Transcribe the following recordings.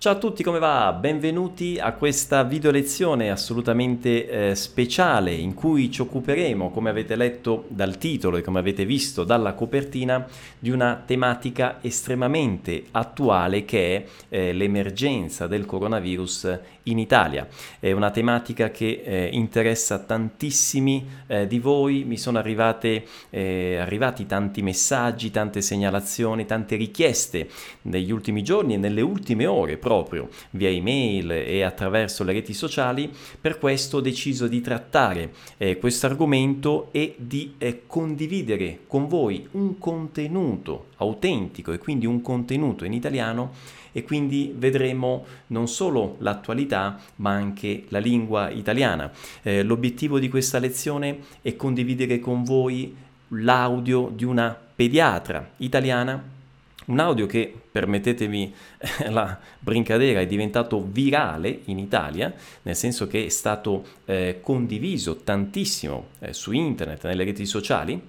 Ciao a tutti, come va? Benvenuti a questa video lezione assolutamente eh, speciale in cui ci occuperemo, come avete letto dal titolo e come avete visto dalla copertina, di una tematica estremamente attuale che è eh, l'emergenza del coronavirus in Italia. È una tematica che eh, interessa tantissimi eh, di voi, mi sono arrivate, eh, arrivati tanti messaggi, tante segnalazioni, tante richieste negli ultimi giorni e nelle ultime ore proprio via email e attraverso le reti sociali, per questo ho deciso di trattare eh, questo argomento e di eh, condividere con voi un contenuto autentico e quindi un contenuto in italiano e quindi vedremo non solo l'attualità ma anche la lingua italiana. Eh, l'obiettivo di questa lezione è condividere con voi l'audio di una pediatra italiana un audio che, permettetemi la brincadera, è diventato virale in Italia, nel senso che è stato eh, condiviso tantissimo eh, su internet, nelle reti sociali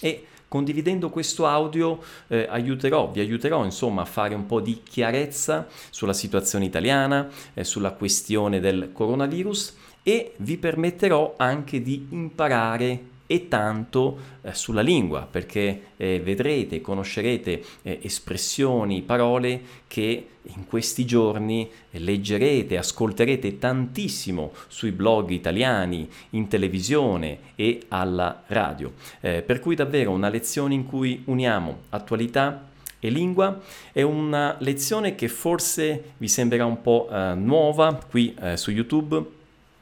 e condividendo questo audio eh, aiuterò, vi aiuterò insomma a fare un po' di chiarezza sulla situazione italiana, eh, sulla questione del coronavirus e vi permetterò anche di imparare e tanto eh, sulla lingua, perché eh, vedrete, conoscerete eh, espressioni, parole che in questi giorni eh, leggerete, ascolterete tantissimo sui blog italiani, in televisione e alla radio. Eh, per cui davvero una lezione in cui uniamo attualità e lingua è una lezione che forse vi sembrerà un po' eh, nuova qui su YouTube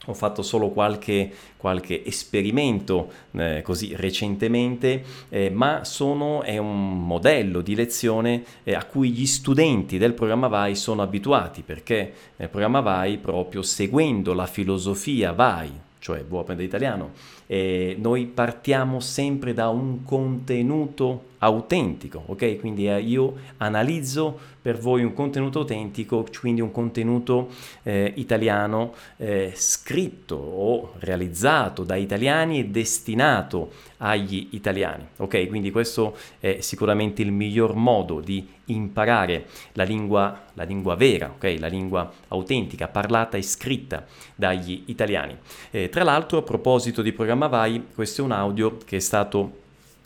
ho fatto solo qualche, qualche esperimento eh, così recentemente, eh, ma sono, è un modello di lezione eh, a cui gli studenti del programma VAI sono abituati, perché nel programma VAI, proprio seguendo la filosofia VAI, cioè Vuoi apprendere italiano, noi partiamo sempre da un contenuto autentico, ok? Quindi eh, io analizzo per voi un contenuto autentico, quindi un contenuto eh, italiano eh, scritto o realizzato da italiani e destinato agli italiani, ok? Quindi questo è sicuramente il miglior modo di imparare la lingua, la lingua vera, ok? La lingua autentica, parlata e scritta dagli italiani. Eh, tra l'altro, a proposito di programma Vai, questo è un audio che è stato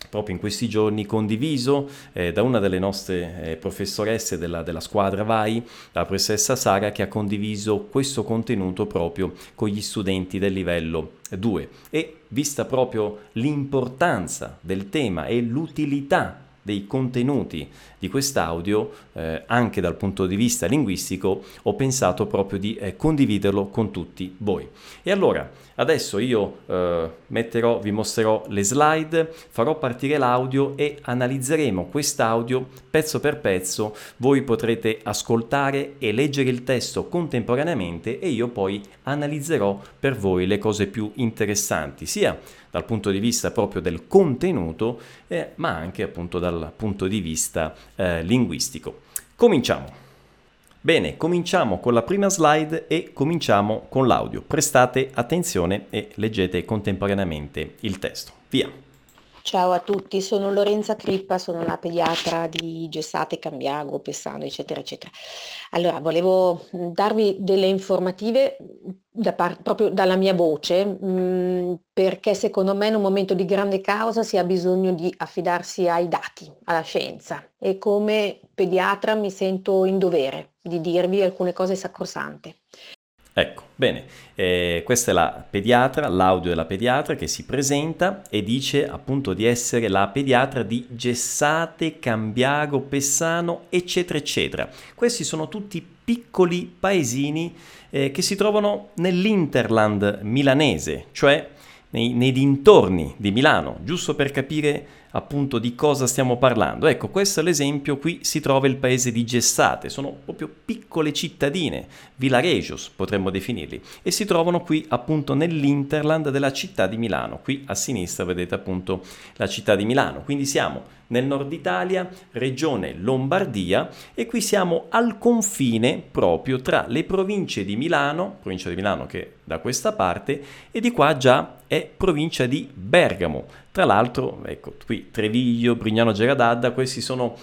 proprio in questi giorni condiviso eh, da una delle nostre eh, professoresse della, della, squadra VAI, la professoressa Sara, che ha condiviso questo contenuto proprio con gli studenti del livello 2 e vista proprio l'importanza del tema e l'utilità dei contenuti di quest'audio, eh, anche dal punto di vista linguistico, ho pensato proprio di eh, condividerlo con tutti voi. E allora, adesso io eh, metterò, vi mostrerò le slide, farò partire l'audio e analizzeremo quest'audio pezzo per pezzo. Voi potrete ascoltare e leggere il testo contemporaneamente e io poi analizzerò per voi le cose più interessanti, sia dal punto di vista proprio del contenuto, eh, ma anche appunto dal punto di vista eh, linguistico. Cominciamo. Bene, cominciamo con la prima slide e cominciamo con l'audio. Prestate attenzione e leggete contemporaneamente il testo. Via. Ciao a tutti, sono Lorenza Crippa, sono una pediatra di Gessate, Cambiago, Pessano, eccetera, eccetera. Allora, volevo darvi delle informative da par- proprio dalla mia voce, mh, perché secondo me in un momento di grande causa si ha bisogno di affidarsi ai dati, alla scienza e come pediatra mi sento in dovere di dirvi alcune cose sacrosante. Ecco, bene, eh, questa è la pediatra, l'audio della pediatra che si presenta e dice appunto di essere la pediatra di Gessate, Cambiago, Pessano, eccetera, eccetera. Questi sono tutti piccoli paesini eh, che si trovano nell'Interland milanese, cioè nei, nei dintorni di Milano, giusto per capire appunto di cosa stiamo parlando. Ecco, questo è l'esempio, qui si trova il paese di Gessate, sono proprio piccole cittadine, villaregios potremmo definirli, e si trovano qui appunto nell'Interland della città di Milano. Qui a sinistra vedete appunto la città di Milano, quindi siamo nel nord Italia, regione Lombardia e qui siamo al confine proprio tra le province di Milano, provincia di Milano che è da questa parte, e di qua già è provincia di Bergamo. Tra l'altro, ecco, qui Treviglio, Brignano Geradadda, questi sono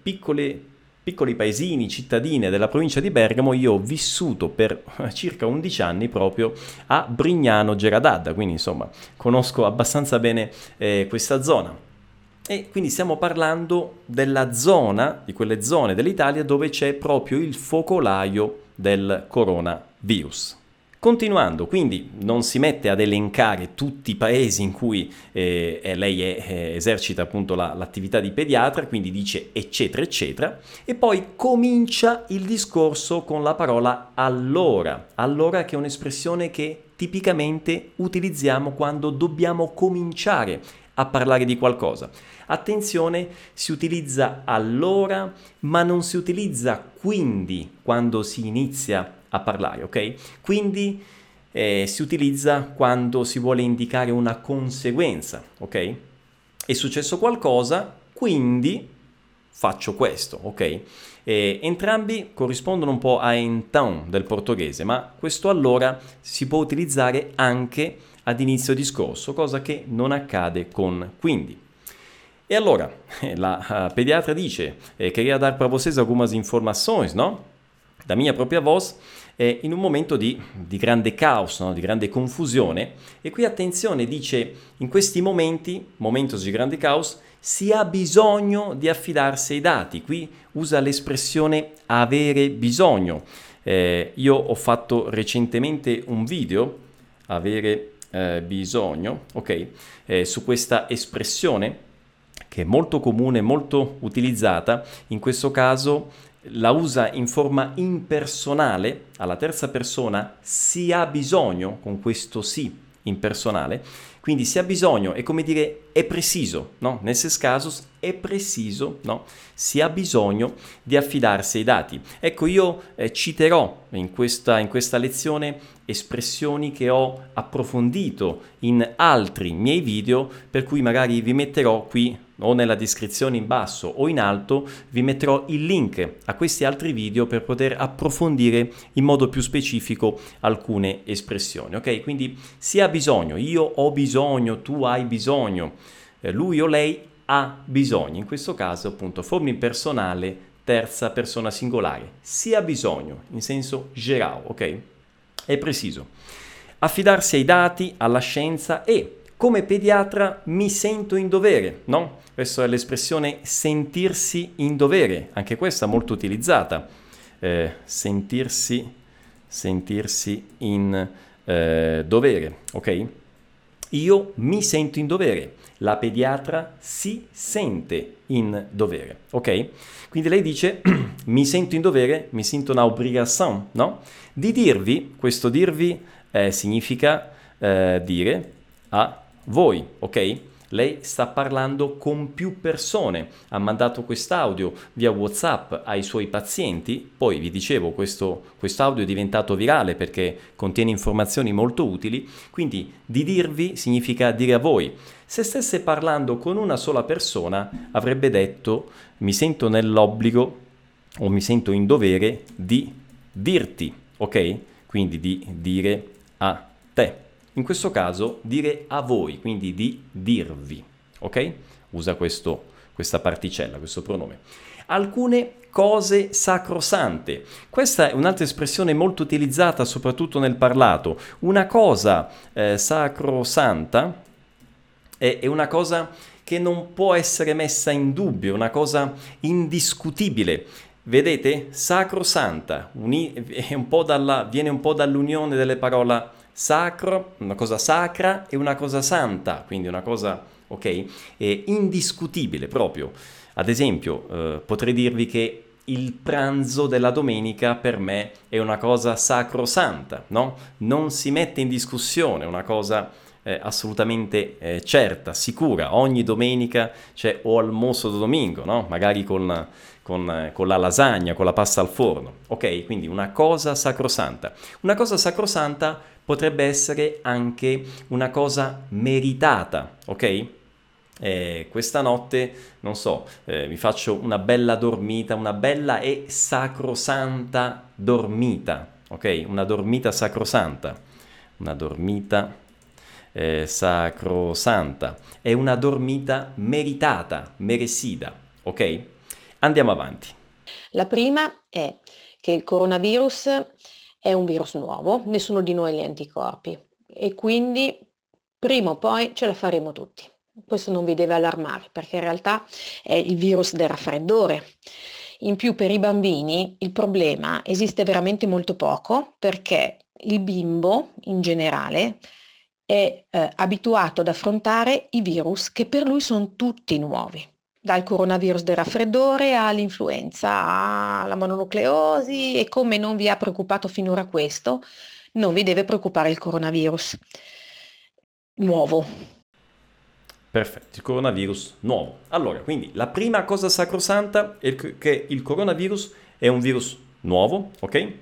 piccole piccoli paesini, cittadine della provincia di Bergamo, io ho vissuto per circa 11 anni proprio a Brignano Geradadda, quindi insomma conosco abbastanza bene eh, questa zona. E quindi stiamo parlando della zona, di quelle zone dell'Italia dove c'è proprio il focolaio del coronavirus. Continuando, quindi non si mette ad elencare tutti i paesi in cui eh, lei è, eh, esercita appunto la, l'attività di pediatra, quindi dice eccetera eccetera, e poi comincia il discorso con la parola allora, allora che è un'espressione che tipicamente utilizziamo quando dobbiamo cominciare a parlare di qualcosa. Attenzione, si utilizza allora, ma non si utilizza quindi quando si inizia a parlare, ok? Quindi eh, si utilizza quando si vuole indicare una conseguenza, ok? È successo qualcosa, quindi faccio questo, ok? E entrambi corrispondono un po' a então del portoghese, ma questo allora si può utilizzare anche ad inizio discorso, cosa che non accade con quindi. E allora, la uh, pediatra dice, eh, queria dar para vocês algumas informações, no? Da mia propria voz, eh, in un momento di, di grande caos, no? di grande confusione. E qui attenzione, dice, in questi momenti, momentos di grande caos, si ha bisogno di affidarsi ai dati. Qui usa l'espressione avere bisogno. Eh, io ho fatto recentemente un video, avere eh, bisogno, ok, eh, su questa espressione che è molto comune, molto utilizzata, in questo caso la usa in forma impersonale, alla terza persona, si ha bisogno, con questo sì impersonale, quindi si ha bisogno, è come dire è preciso, no? Nesses casos è preciso, no? Si ha bisogno di affidarsi ai dati. Ecco, io eh, citerò in questa, in questa lezione espressioni che ho approfondito in altri miei video, per cui magari vi metterò qui o nella descrizione in basso o in alto vi metterò il link a questi altri video per poter approfondire in modo più specifico alcune espressioni. Ok? Quindi si ha bisogno, io ho bisogno, tu hai bisogno, eh, lui o lei ha bisogno. In questo caso appunto forma impersonale terza persona singolare. Si ha bisogno in senso geral, ok? È preciso. Affidarsi ai dati, alla scienza e come pediatra mi sento in dovere, no? Questa è l'espressione sentirsi in dovere, anche questa molto utilizzata. Eh, sentirsi, sentirsi in eh, dovere, ok? Io mi sento in dovere, la pediatra si sente in dovere, ok? Quindi lei dice mi sento in dovere, mi sento una obligazione, no? Di dirvi, questo dirvi eh, significa eh, dire a voi, ok? Lei sta parlando con più persone, ha mandato quest'audio via WhatsApp ai suoi pazienti, poi vi dicevo questo audio è diventato virale perché contiene informazioni molto utili, quindi di dirvi significa dire a voi. Se stesse parlando con una sola persona avrebbe detto mi sento nell'obbligo o mi sento in dovere di dirti, ok? Quindi di dire a te. In questo caso dire a voi, quindi di dirvi, ok? Usa questo, questa particella, questo pronome. Alcune cose sacrosante. Questa è un'altra espressione molto utilizzata soprattutto nel parlato. Una cosa eh, sacrosanta è, è una cosa che non può essere messa in dubbio, una cosa indiscutibile. Vedete? Sacrosanta, uni- un dalla, viene un po' dall'unione delle parole sacro, una cosa sacra e una cosa santa, quindi una cosa, ok, indiscutibile proprio. Ad esempio, eh, potrei dirvi che il pranzo della domenica per me è una cosa sacrosanta, no? Non si mette in discussione, è una cosa eh, assolutamente eh, certa, sicura. Ogni domenica c'è o almuerzo do domingo, no? Magari con, con, con la lasagna, con la pasta al forno. Ok? Quindi una cosa sacrosanta. Una cosa sacrosanta potrebbe essere anche una cosa meritata, ok? Eh, questa notte, non so, eh, mi faccio una bella dormita, una bella e sacrosanta dormita, ok? Una dormita sacrosanta, una dormita eh, sacrosanta, è una dormita meritata, merecida, ok? Andiamo avanti. La prima è che il coronavirus è un virus nuovo, nessuno di noi ha gli anticorpi e quindi prima o poi ce la faremo tutti. Questo non vi deve allarmare perché in realtà è il virus del raffreddore. In più per i bambini il problema esiste veramente molto poco perché il bimbo in generale è eh, abituato ad affrontare i virus che per lui sono tutti nuovi, dal coronavirus del raffreddore all'influenza, alla mononucleosi e come non vi ha preoccupato finora questo, non vi deve preoccupare il coronavirus nuovo. Perfetto, il coronavirus nuovo. Allora, quindi la prima cosa sacrosanta è che il coronavirus è un virus nuovo, ok?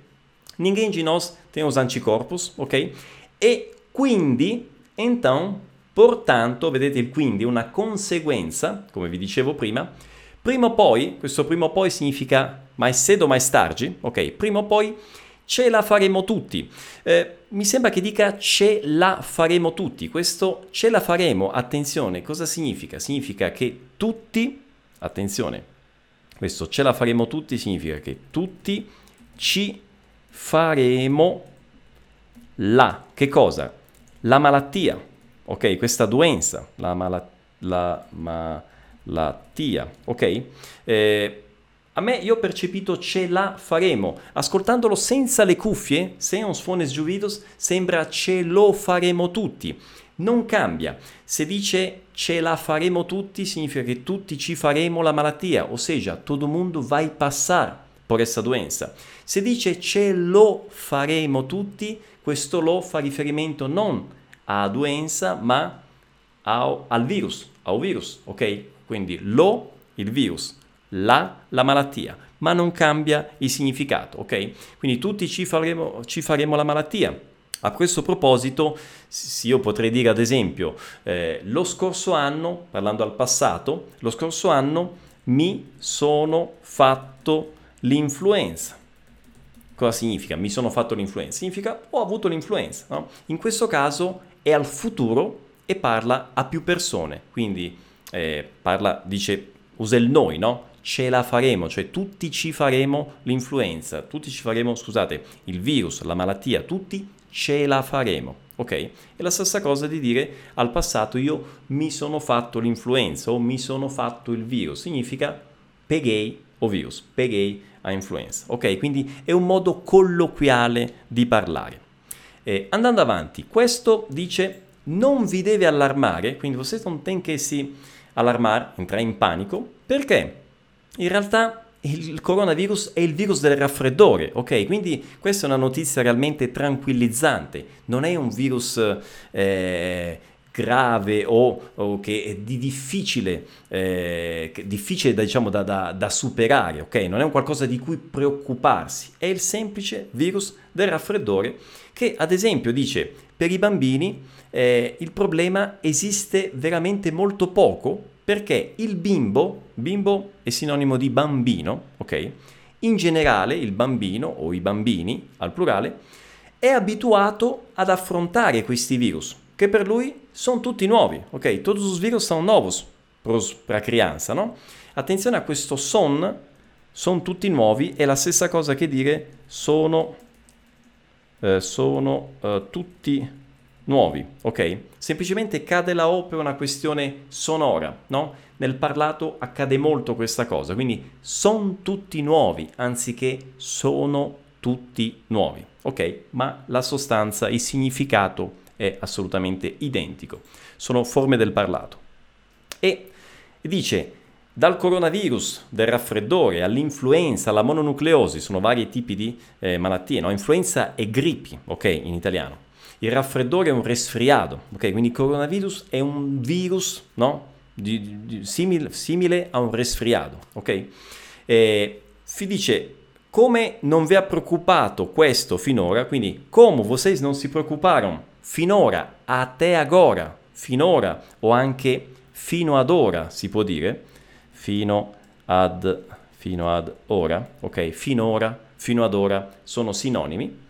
Ninguém de nós tem os anticorpos, ok? E quindi, então, portanto, vedete quindi, una conseguenza, come vi dicevo prima, prima o poi, questo prima o poi significa mais cedo mais tardi, ok? Prima o poi ce la faremo tutti. Eh, mi sembra che dica ce la faremo tutti. Questo ce la faremo, attenzione, cosa significa? Significa che tutti, attenzione, questo ce la faremo tutti significa che tutti ci faremo la, che cosa? La malattia, ok? Questa doenza, la, mala, la malattia, ok? Eh, a me io ho percepito ce la faremo. Ascoltandolo senza le cuffie, sem os fones de ouvidos, sembra ce lo faremo tutti. Non cambia. Se dice ce la faremo tutti, significa che tutti ci faremo la malattia, ossia todo mundo vai passar por essa doença. Se dice ce lo faremo tutti, questo lo fa riferimento non a doenza, ma ao, al virus, al virus, ok? Quindi lo, il virus la, la malattia, ma non cambia il significato, ok? Quindi tutti ci faremo, ci faremo la malattia. A questo proposito, io potrei dire ad esempio, eh, lo scorso anno, parlando al passato, lo scorso anno mi sono fatto l'influenza. Cosa significa? Mi sono fatto l'influenza? Significa ho avuto l'influenza. No? In questo caso è al futuro e parla a più persone, quindi eh, parla, dice, usa il noi, no? ce la faremo, cioè tutti ci faremo l'influenza, tutti ci faremo, scusate, il virus, la malattia, tutti ce la faremo, ok? È la stessa cosa di dire al passato io mi sono fatto l'influenza o mi sono fatto il virus, significa peguei o virus, peguei a influenza, ok? Quindi è un modo colloquiale di parlare. Eh, andando avanti, questo dice non vi deve allarmare, quindi voi non tem che si allarmare, entrare in panico, perché? in realtà il coronavirus è il virus del raffreddore, ok? Quindi questa è una notizia realmente tranquillizzante, non è un virus eh, grave o, o, che è di difficile, eh, difficile diciamo, da, da, da, superare, ok? Non è un qualcosa di cui preoccuparsi, è il semplice virus del raffreddore che ad esempio dice per i bambini eh, il problema esiste veramente molto poco perché il bimbo, bimbo è sinonimo di bambino, ok? In generale il bambino o i bambini, al plurale, è abituato ad affrontare questi virus, che per lui sono tutti nuovi, ok? Tutti i virus sono nuovi per la no? Attenzione a questo son, sono tutti nuovi, è la stessa cosa che dire sono, eh, sono eh, tutti nuovi, ok? Semplicemente cade la O per una questione sonora, no? Nel parlato accade molto questa cosa, quindi sono tutti nuovi anziché sono tutti nuovi, ok? Ma la sostanza, il significato è assolutamente identico. Sono forme del parlato. E dice dal coronavirus, del raffreddore, all'influenza, alla mononucleosi, sono vari tipi di eh, malattie, no? Influenza e grippi, ok, in italiano. Il raffreddore è un resfriato, ok? Quindi il coronavirus è un virus, no? Di, di, simile, simile, a un resfriato, ok? E si dice, come non vi ha preoccupato questo finora, quindi come voi non si preoccuparono finora, a te agora, finora o anche fino ad ora, si può dire, fino ad, fino ad ora, ok? Finora, fino ad ora sono sinonimi.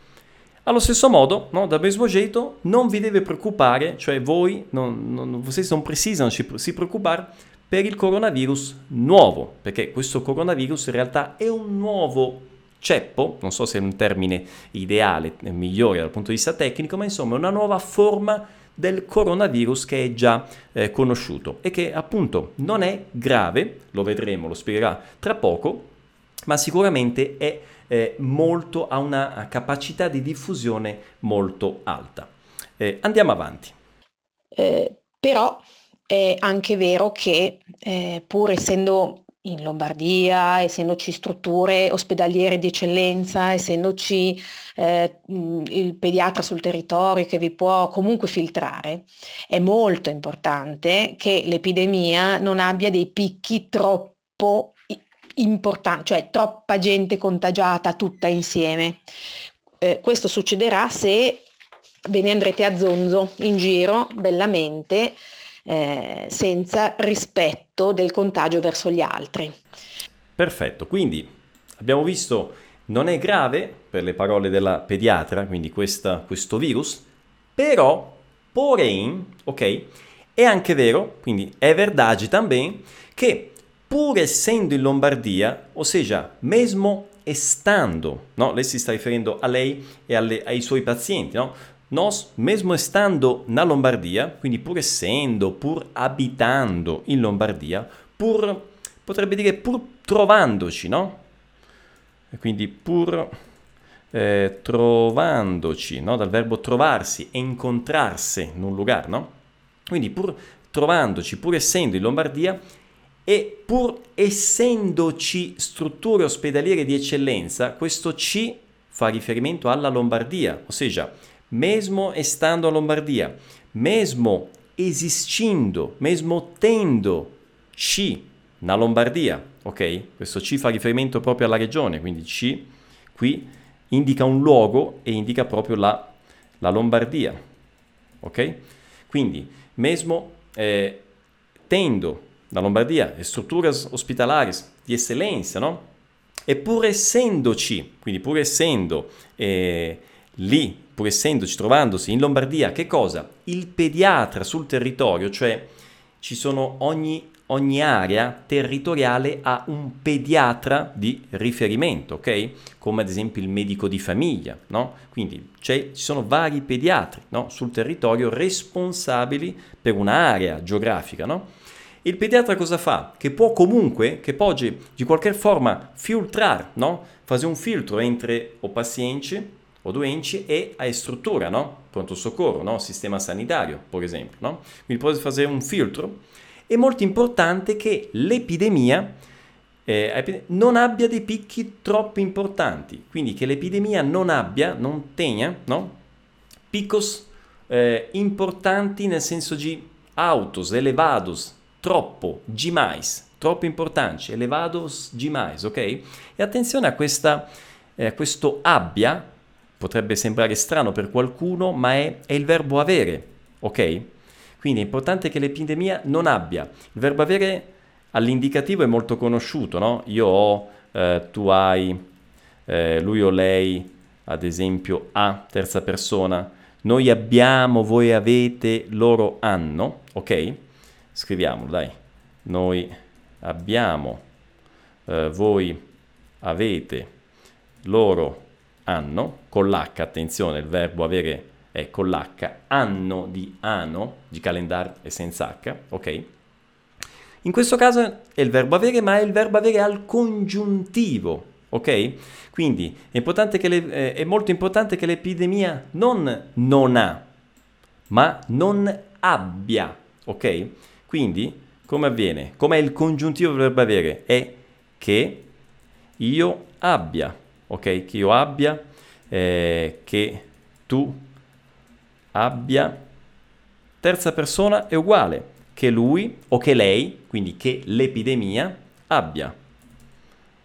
Allo stesso modo, no, da mesmo jeito, non vi deve preoccupare, cioè voi non, non, vocês non precisam se preoccupare per il coronavirus nuovo, perché questo coronavirus in realtà è un nuovo ceppo, non so se è un termine ideale, migliore dal punto di vista tecnico, ma insomma è una nuova forma del coronavirus che è già eh, conosciuto e che appunto non è grave, lo vedremo, lo spiegherà tra poco, ma sicuramente è eh, molto, ha una capacità di diffusione molto alta. Eh, andiamo avanti. Eh, però è anche vero che eh, pur essendo in Lombardia, essendoci strutture ospedaliere di eccellenza, essendoci eh, il pediatra sul territorio che vi può comunque filtrare, è molto importante che l'epidemia non abbia dei picchi troppo importanti, cioè troppa gente contagiata tutta insieme. Eh, questo succederà se ve ne andrete a zonzo in giro bellamente eh, senza rispetto del contagio verso gli altri. Perfetto, quindi abbiamo visto non è grave per le parole della pediatra, quindi questa, questo virus, però porém, ok, è anche vero, quindi è verdade também, che pur essendo in Lombardia, o seja, mesmo estando, no? lei si sta riferendo a lei e alle, ai suoi pazienti, no? Nós, mesmo estando na Lombardia, quindi pur essendo, pur abitando in Lombardia, pur, potrebbe dire pur trovandoci, no? E quindi pur eh, trovandoci, no? Dal verbo trovarsi incontrarsi in un lugar, no? Quindi pur trovandoci, pur essendo in Lombardia e pur essendoci strutture ospedaliere di eccellenza, questo C fa riferimento alla Lombardia, ossia mesmo estando a Lombardia, mesmo esistindo, mesmo tendo C na Lombardia, ok? Questo C fa riferimento proprio alla regione, quindi C qui indica un luogo e indica proprio la, la Lombardia, ok? Quindi, mesmo eh, tendo la Lombardia e strutture ospitali di eccellenza, no? E pur essendoci, quindi pur essendo eh, lì pur essendoci, trovandosi in Lombardia, che cosa? Il pediatra sul territorio, cioè ci sono ogni, ogni area territoriale ha un pediatra di riferimento, ok? Come ad esempio il medico di famiglia, no? Quindi ci sono vari pediatri no? sul territorio responsabili per un'area geografica, no? Il pediatra cosa fa? Che può comunque, che può di qualche forma filtrare, no? Fare un filtro entre o paziente o doenti e a struttura, no? Pronto soccorro, no? Sistema sanitario, per esempio, no? Quindi può fare un filtro. È molto importante che l'epidemia eh, non abbia dei picchi troppo importanti, quindi che l'epidemia non abbia, non tenga, no? Piccos eh, importanti nel senso di autos, elevados, troppo, demais, troppo importanti, elevados, demais, ok? E attenzione a questa, eh, questo abbia, potrebbe sembrare strano per qualcuno, ma è, è il verbo avere, ok? Quindi è importante che l'epidemia non abbia. Il verbo avere all'indicativo è molto conosciuto, no? Io ho, eh, tu hai, eh, lui o lei, ad esempio, ha, terza persona. Noi abbiamo, voi avete, loro hanno, ok? Scriviamolo, dai. Noi abbiamo, eh, voi avete, loro hanno anno, con l'H, attenzione, il verbo avere è con l'H, anno di ano, di calendario e senza H, ok? In questo caso è il verbo avere, ma è il verbo avere al congiuntivo, ok? Quindi è, le, eh, è molto importante che l'epidemia non non ha, ma non abbia, ok? Quindi come avviene? Com'è il congiuntivo del verbo avere? È che io abbia, ok? Che io abbia, eh, che tu abbia. Terza persona è uguale, che lui o che lei, quindi che l'epidemia abbia.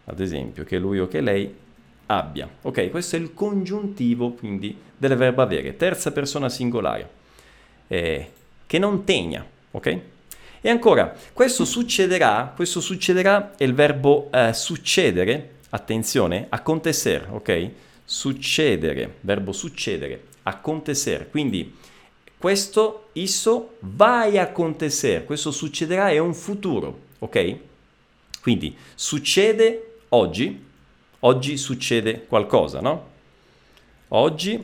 Ad esempio, che lui o che lei abbia. Ok, questo è il congiuntivo quindi del verbo avere, terza persona singolare, eh, che non tegna, ok? E ancora, questo succederà, questo succederà è il verbo eh, succedere, attenzione, acontecer, ok? Succedere, verbo succedere, acontecer. Quindi questo isso vai a acontecer, questo succederà, è un futuro, ok? Quindi succede oggi, oggi succede qualcosa, no? Oggi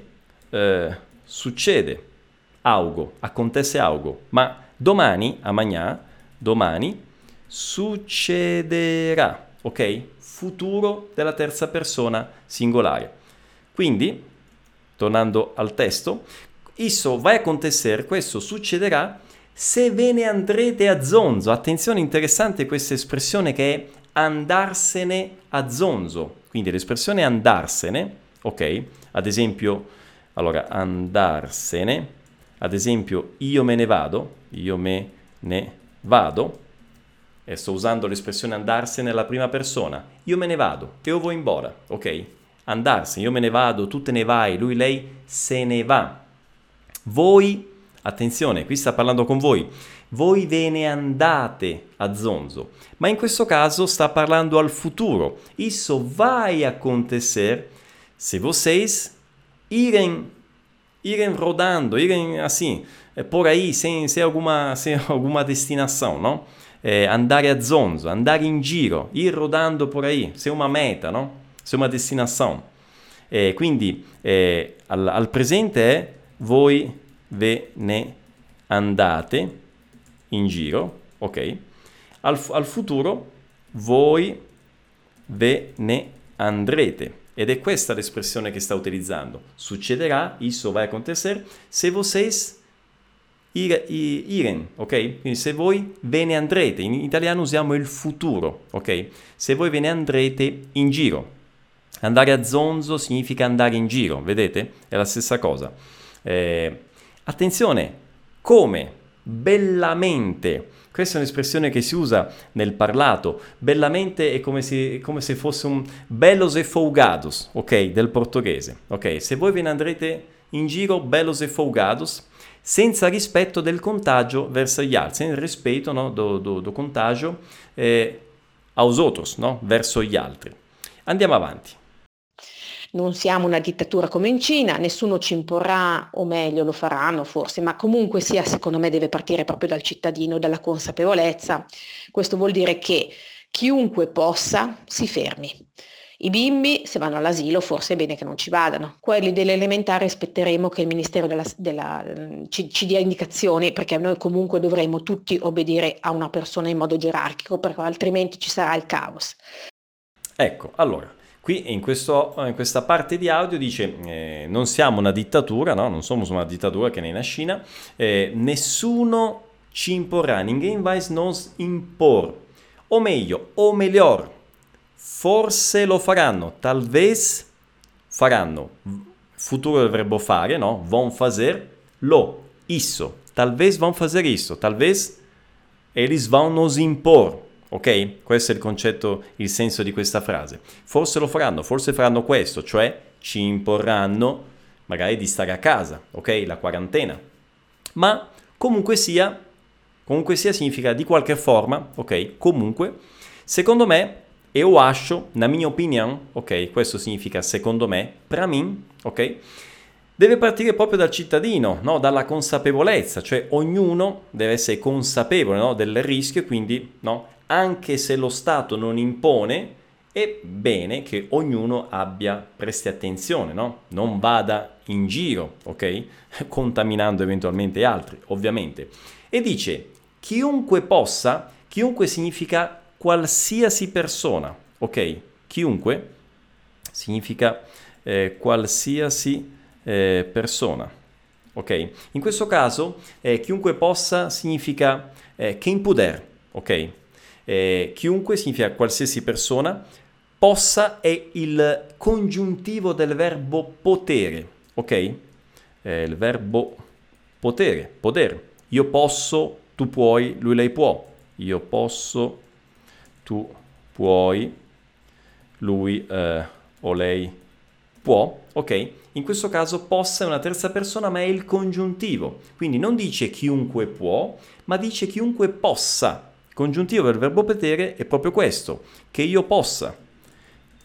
eh, succede algo, acontece algo, ma domani, amanhã, domani, succederà, ok? Futuro della terza persona singolare. Quindi, tornando al testo, isso vai acontecer, questo succederà se ve ne andrete a zonzo. Attenzione, interessante questa espressione che è andarsene a zonzo. Quindi l'espressione andarsene, ok? Ad esempio, allora, andarsene, ad esempio, io me ne vado, io me ne vado, e sto usando l'espressione andarsene nella prima persona, io me ne vado, io vou embora, ok? Andarsene, io me ne vado, tu te ne vai, lui, lei se ne va. Voi, attenzione, qui sta parlando con voi, voi ve ne andate a zonzo, ma in questo caso sta parlando al futuro. Isso vai acontecer se vocês irem, irem rodando, irem assim, por aí, sem, sem, alguma, sem alguma destinação, não? Eh, andare a zonzo, andare in giro, ir rodando por aí, sem uma meta, no? sem uma destinação. Eh, quindi eh, al, al, presente è voi ve ne andate in giro, ok? Al, al futuro voi ve ne andrete. Ed è questa l'espressione che sta utilizzando. Succederà, isso vai acontecer, se vocês ir, irem, ok? Quindi se voi ve ne andrete, in italiano usiamo il futuro, ok? Se voi ve ne andrete in giro. Andare a zonzo significa andare in giro, vedete? È la stessa cosa. Eh, attenzione, come? Bellamente. Questa è un'espressione che si usa nel parlato. Bellamente è come se, come se fosse un bellos e folgados, ok? Del portoghese. Ok, se voi ve ne andrete in giro, bellos e folgados, senza rispetto del contagio verso gli altri, senza rispetto no, do, do, do contagio eh, aos outros, no? verso gli altri. Andiamo avanti. Non siamo una dittatura come in Cina, nessuno ci imporrà, o meglio lo faranno forse, ma comunque sia, secondo me deve partire proprio dal cittadino, dalla consapevolezza. Questo vuol dire che chiunque possa si fermi. I bimbi, se vanno all'asilo, forse è bene che non ci vadano. Quelli dell'elementare aspetteremo che il Ministero della, della, ci, ci, dia indicazioni, perché noi comunque dovremo tutti obbedire a una persona in modo gerarchico, perché altrimenti ci sarà il caos. Ecco, allora, qui in, questo, in questa parte di audio dice eh, non siamo una dittatura, no? non somos una dittatura che ne na Cina, eh, nessuno ci imporrà, ninguém vai nos impor. O meglio, o melhor, forse lo faranno, talvez faranno, futuro del verbo fare, no? Vão fazer, lo, isso, talvez vão fazer isso, talvez eles vão nos impor, ok? Questo è il concetto, il senso di questa frase. Forse lo faranno, forse faranno questo, cioè ci imporranno magari di stare a casa, ok? La quarantena. Ma comunque sia, comunque sia significa di qualche forma, ok? Comunque, secondo me Eu acho, na minha opinione, ok, questo significa secondo me, pra mim, ok, deve partire proprio dal cittadino, no? dalla consapevolezza, cioè ognuno deve essere consapevole no? del rischio quindi no? anche se lo Stato non impone, è bene che ognuno abbia, presti attenzione, no? non vada in giro, ok? Contaminando eventualmente altri, ovviamente. E dice, chiunque possa, chiunque significa qualsiasi persona, ok? Chiunque significa eh, qualsiasi eh, persona, ok? In questo caso eh, chiunque possa significa eh, quem puder, ok? Eh, chiunque significa qualsiasi persona, possa è il congiuntivo del verbo potere, ok? Il verbo potere, poter. Io posso, tu puoi, lui lei può. Io posso, tu puoi, lui eh, o lei può, ok? In questo caso possa è una terza persona ma è il congiuntivo, quindi non dice chiunque può, ma dice chiunque possa. Il congiuntivo del verbo potere è proprio questo, che io possa.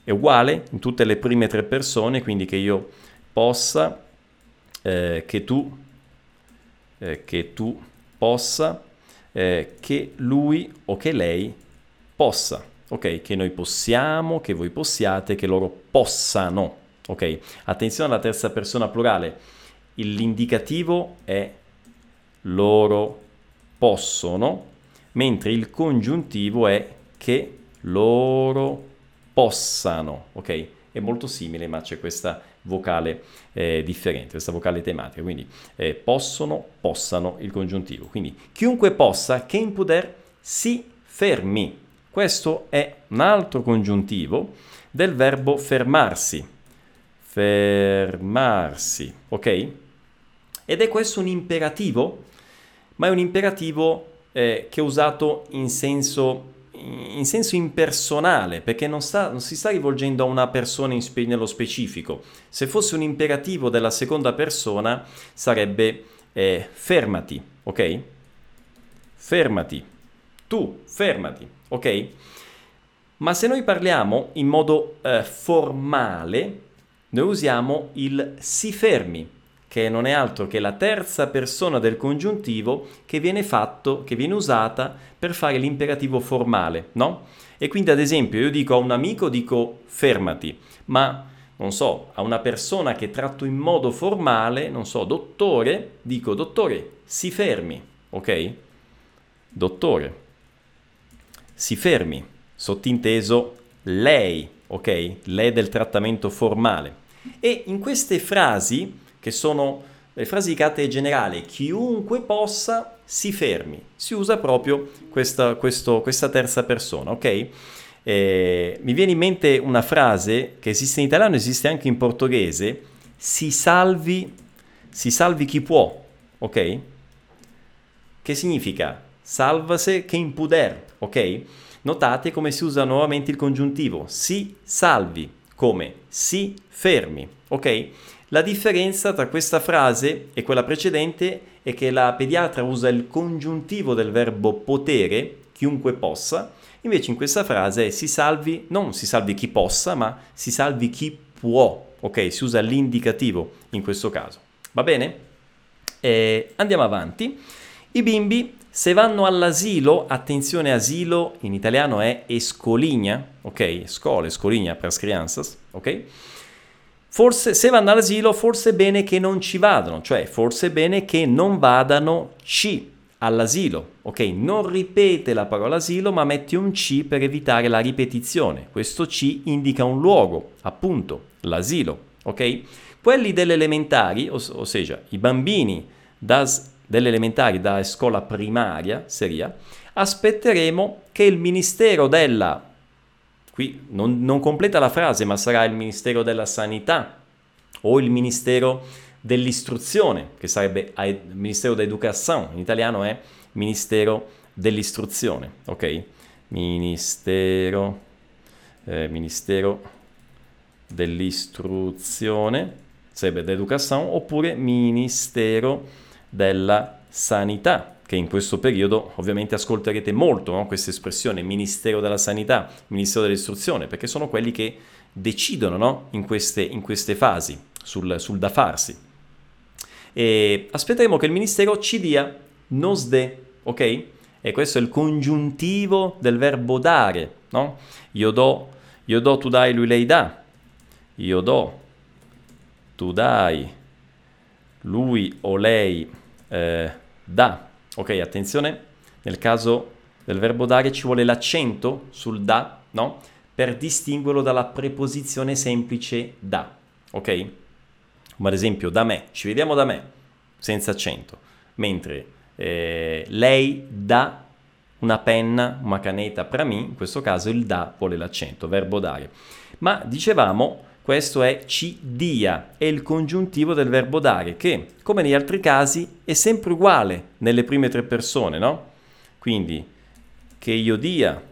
È uguale in tutte le prime tre persone, quindi che io possa, eh, che tu eh, che tu possa, eh, che lui o che lei possa, ok? Che noi possiamo, che voi possiate, che loro possano, ok? Attenzione alla terza persona plurale, l'indicativo è loro possono, mentre il congiuntivo è che loro possano, ok? È molto simile, ma c'è questa vocale eh, differente, questa vocale tematica, quindi eh, possono, possano il congiuntivo. Quindi chiunque possa, che in poter si fermi. Questo è un altro congiuntivo del verbo fermarsi. Fermarsi, ok? Ed è questo un imperativo, ma è un imperativo eh, che è usato in senso in senso impersonale, perché non, sta, non, si sta rivolgendo a una persona spe- nello specifico. Se fosse un imperativo della seconda persona sarebbe eh, fermati, ok? Fermati. Tu, fermati, ok? Ma se noi parliamo in modo eh, formale, noi usiamo il si fermi, che non è altro che la terza persona del congiuntivo che viene fatto, che viene usata per fare l'imperativo formale, no? E quindi ad esempio io dico a un amico dico fermati, ma non so, a una persona che tratto in modo formale, non so, dottore, dico dottore, si fermi, ok? Dottore, si fermi, sottinteso lei, ok? Lei del trattamento formale. E in queste frasi che sono le frasi di carattere generale, chiunque possa si fermi. Si usa proprio questa, questo, questa terza persona, ok? Eh, mi viene in mente una frase che esiste in italiano, esiste anche in portoghese, si salvi, si salvi chi può, ok? Che significa salvase che in puder, ok? Notate come si usa nuovamente il congiuntivo, si salvi, come si fermi, ok? La differenza tra questa frase e quella precedente è che la pediatra usa il congiuntivo del verbo potere, chiunque possa, invece in questa frase si salvi, non si salvi chi possa, ma si salvi chi può, ok? Si usa l'indicativo in questo caso. Va bene? Eh, andiamo avanti. I bimbi, se vanno all'asilo, attenzione asilo in italiano è escoligna, ok? Scuola, escoligna per crianças, ok? Forse se vanno all'asilo, forse è bene che non ci vadano, cioè forse è bene che non vadano C all'asilo, ok? Non ripete la parola asilo, ma metti un C per evitare la ripetizione. Questo C indica un luogo, appunto, l'asilo, ok? Quelli delle elementari, ossia i bambini das, delle elementari da scuola primaria, seria, aspetteremo che il Ministero della qui non, non completa la frase, ma sarà il Ministero della Sanità o il Ministero dell'Istruzione, che sarebbe il Ministero d'Educazione, in italiano è Ministero dell'Istruzione, ok? Ministero, eh, Ministero dell'Istruzione, sarebbe d'Educazione, oppure Ministero della Sanità, che in questo periodo ovviamente ascolterete molto no? questa espressione Ministero della Sanità, Ministero dell'Istruzione, perché sono quelli che decidono no? in, queste, in, queste, fasi sul, sul, da farsi. E aspetteremo che il Ministero ci dia nos de, ok? E questo è il congiuntivo del verbo dare, no? Io do, io do, tu dai, lui lei dà. Io do, tu dai, lui o lei eh, dà. Ok, attenzione, nel caso del verbo dare ci vuole l'accento sul da, no? Per distinguerlo dalla preposizione semplice da, ok? Come ad esempio da me, ci vediamo da me, senza accento, mentre eh, lei dà una penna, una caneta per me, in questo caso il da vuole l'accento, verbo dare. Ma dicevamo questo è ci dia, è il congiuntivo del verbo dare, che, come negli altri casi, è sempre uguale nelle prime tre persone, no? Quindi, che io dia,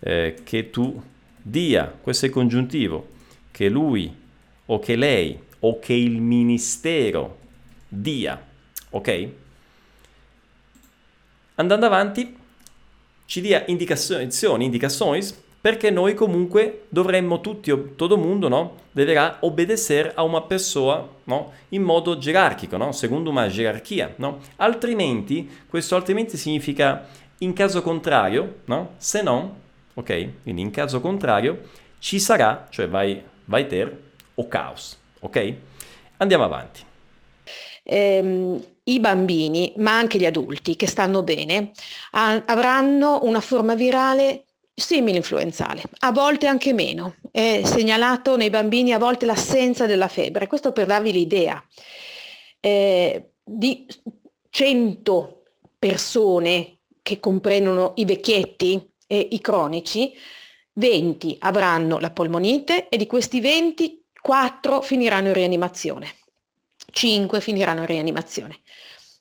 eh, che tu dia, questo è il congiuntivo, che lui o che lei o che il ministero dia, ok? Andando avanti, ci dia indicazioni, indicazioni perché noi comunque dovremmo tutti, todo mundo, no? Deverá obedecer a una persona, no? In modo gerarchico, no? Secondo una gerarchia, no? Altrimenti, questo altrimenti significa in caso contrario, no? Se no, ok? Quindi in caso contrario ci sarà, cioè vai, vai ter, o caos, ok? Andiamo avanti. Ehm, I bambini, ma anche gli adulti che stanno bene, ha- avranno una forma virale simile influenzale, a volte anche meno. È segnalato nei bambini a volte l'assenza della febbre. Questo per darvi l'idea. Eh, di 100 persone che comprendono i vecchietti e i cronici, 20 avranno la polmonite e di questi 20 4 finiranno in rianimazione, 5 finiranno in rianimazione.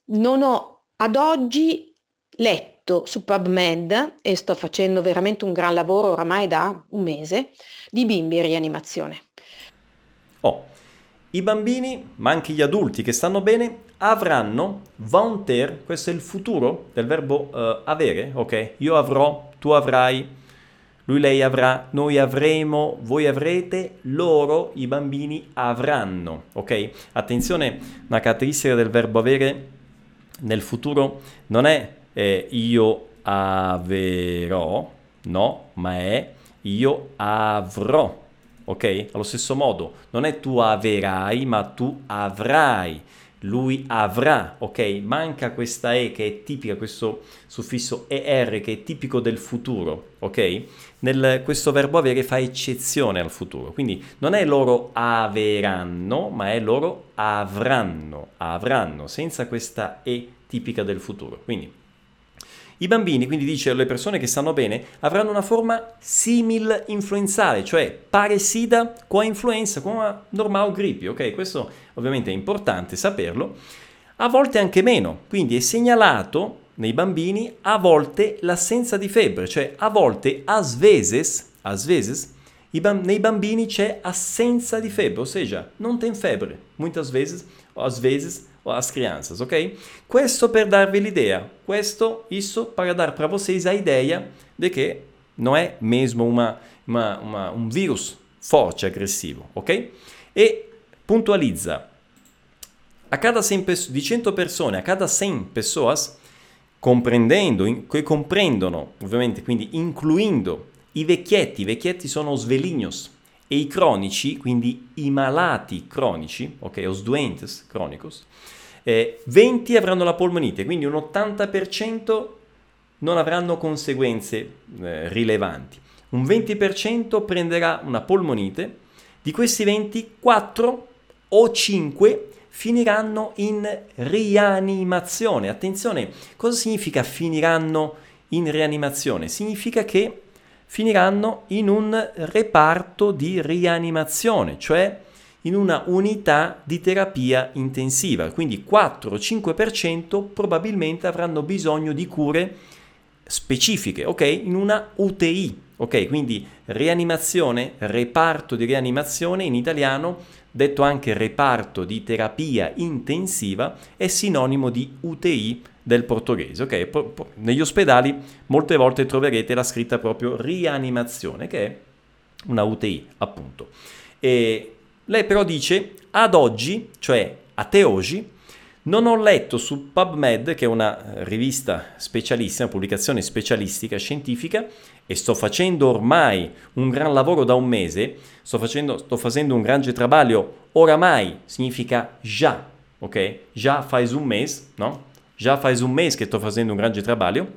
Non ho ad oggi letto letto su PubMed, e sto facendo veramente un gran lavoro oramai da un mese, di bimbi in rianimazione. Oh, i bambini, ma anche gli adulti che stanno bene, avranno, vont ter, questo è il futuro del verbo uh, avere, ok? Io avrò, tu avrai, lui, lei avrà, noi avremo, voi avrete, loro, i bambini avranno, ok? Attenzione, una caratteristica del verbo avere nel futuro non è eh, io avrò, no, ma è io avrò. Ok? Allo stesso modo, non è tu averai, ma tu avrai. Lui avrà, ok? Manca questa E che è tipica, questo suffisso ER che è tipico del futuro, ok? Nel, questo verbo avere fa eccezione al futuro, quindi non è loro averanno, ma è loro avranno, avranno, senza questa E tipica del futuro. Quindi i bambini, quindi dice le persone che stanno bene, avranno una forma simil influenzale, cioè parecida con influenza, con una normale gripe, ok? Questo ovviamente è importante saperlo. A volte anche meno, quindi è segnalato nei bambini a volte l'assenza di febbre, cioè a volte a sveces, a sveces bam- nei bambini c'è assenza di febbre, ossia non tem febbre, muitas vezes, às vezes as crianças, ok? Questo per darvi l'idea, questo, isso para dar para vocês a ideia de que não é mesmo uma, uma, uma, um vírus forte, agressivo, ok? E puntualizza, a cada 100 di 100 persone, a cada 100 pessoas, comprendendo, che comprendono, ovviamente, quindi incluindo i vecchietti, i vecchietti sono svelignos, e i cronici, quindi i malati cronici, ok, os doentes chronicos, eh, 20 avranno la polmonite, quindi un 80% non avranno conseguenze eh, rilevanti. Un 20% prenderà una polmonite, di questi 20, 4 o 5 finiranno in rianimazione. Attenzione, cosa significa finiranno in rianimazione? Significa che finiranno in un reparto di rianimazione, cioè in una unità di terapia intensiva, quindi 4-5% probabilmente avranno bisogno di cure specifiche, ok? In una UTI, ok? Quindi rianimazione, reparto di rianimazione in italiano, detto anche reparto di terapia intensiva, è sinonimo di UTI del portoghese, ok? negli ospedali molte volte troverete la scritta proprio rianimazione, che è una UTI, appunto. E lei però dice, ad oggi, cioè a te oggi, non ho letto su PubMed, che è una eh, rivista specialista, una pubblicazione specialistica scientifica, e sto facendo ormai un gran lavoro da un mese, sto facendo, sto facendo un grande trabalho, oramai significa già, ok? Già faz un mese, no? Già faz un mese che sto facendo un grande trabalho,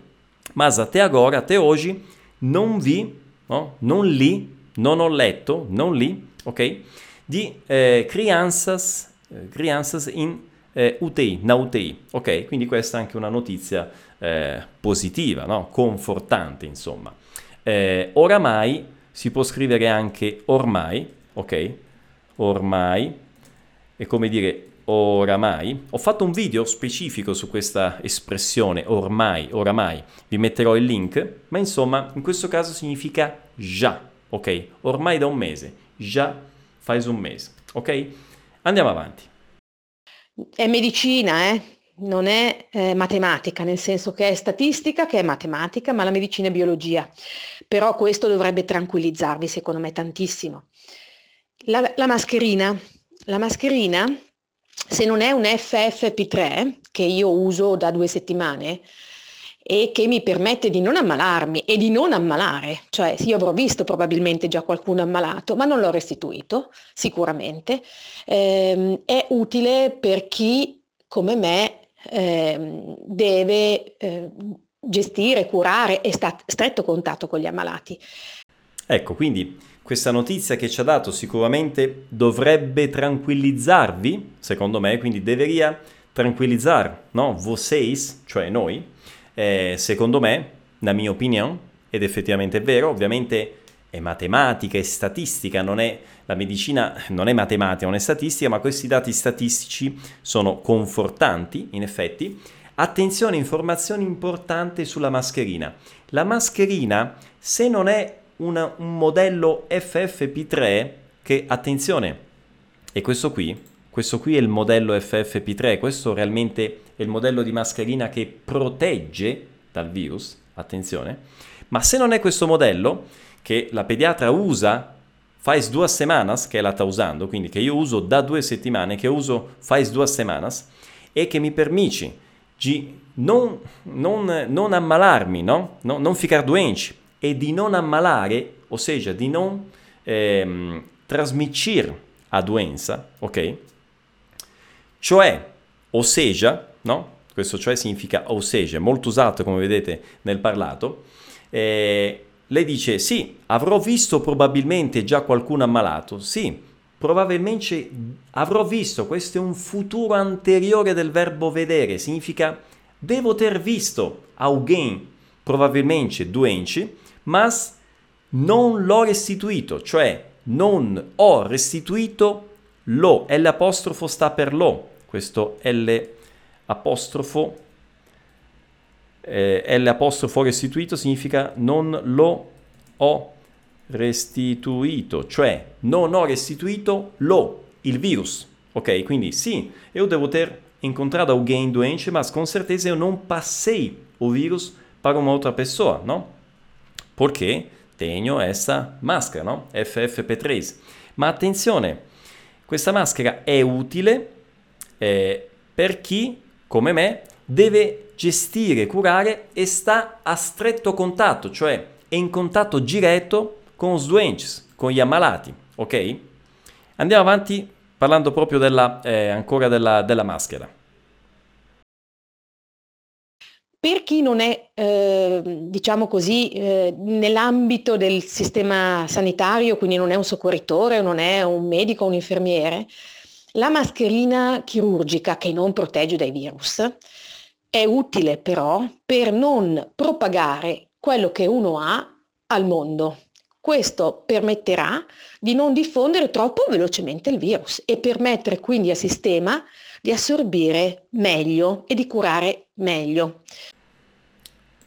ma até agora, até oggi, non vi, non li, non ho letto, non li, ok? di eh, crianças, eh, crianças in eh, UTI, na UTI. Ok, quindi questa è anche una notizia eh, positiva, no? confortante, insomma. Eh, oramai si può scrivere anche ormai, ok? Ormai, è come dire oramai. Ho fatto un video specifico su questa espressione ormai, oramai, vi metterò il link, ma insomma in questo caso significa già, ok? Ormai da un mese, già fai un mese, ok? Andiamo avanti. È medicina, eh? non è eh, matematica, nel senso che è statistica, che è matematica, ma la medicina è biologia. Però questo dovrebbe tranquillizzarvi, secondo me, tantissimo. La, la mascherina, la mascherina, se non è un FFP3, che io uso da due settimane, e che mi permette di non ammalarmi e di non ammalare, cioè io avrò visto probabilmente già qualcuno ammalato, ma non l'ho restituito, sicuramente, ehm, è utile per chi come me ehm, deve eh, gestire, curare e sta a stretto contatto con gli ammalati. Ecco, quindi questa notizia che ci ha dato sicuramente dovrebbe tranquillizzarvi, secondo me, quindi deveria tranquillizzare, no? Vocês, cioè noi, eh, secondo me, la mia opinione, ed effettivamente è vero, ovviamente è matematica e statistica, non è, la medicina non è matematica, non è statistica, ma questi dati statistici sono confortanti, in effetti. Attenzione, informazione importante sulla mascherina. La mascherina, se non è una, un modello FFP3, che attenzione, è questo qui, questo qui è il modello FFP3, questo realmente è il modello di mascherina che protegge dal virus, attenzione, ma se non è questo modello che la pediatra usa faz due settimane, che la sta usando, quindi che io uso da due settimane, che uso faz due settimane, e che mi permette di non, non, non ammalarmi, no? no? non ficar doente, e di non ammalare, ossia di non ehm, trasmettere a doenza, ok? Cioè, osseja, no? Questo cioè significa osseja, molto usato come vedete nel parlato. Eh, lei dice, sì, avrò visto probabilmente già qualcuno ammalato. Sì, probabilmente avrò visto, questo è un futuro anteriore del verbo vedere, significa devo ter visto alguém probabilmente doente, ma non l'ho restituito, cioè non ho restituito lo, l'apostrofo sta per lo, questo L apostrofo, eh, L restituito significa non lo ho restituito, cioè non ho restituito lo, il virus. Ok, quindi sì, io devo ter encontrado alguém doente, mas com certeza eu não passei o vírus para uma outra pessoa, não? Porque tenho essa máscara, não? FFP3. Ma attenzione, questa maschera è utile eh, per chi, come me, deve gestire, curare e sta a stretto contatto, cioè è in contatto diretto con os doentes, con gli ammalati, ok? Andiamo avanti parlando proprio della, eh, ancora della, della maschera. Per chi non è, eh, diciamo così, eh, nell'ambito del sistema sanitario, quindi non è un soccorritore, non è un medico, un infermiere, la mascherina chirurgica che non protegge dai virus è utile però per non propagare quello che uno ha al mondo. Questo permetterà di non diffondere troppo velocemente il virus e permettere quindi al sistema di assorbire meglio e di curare meglio.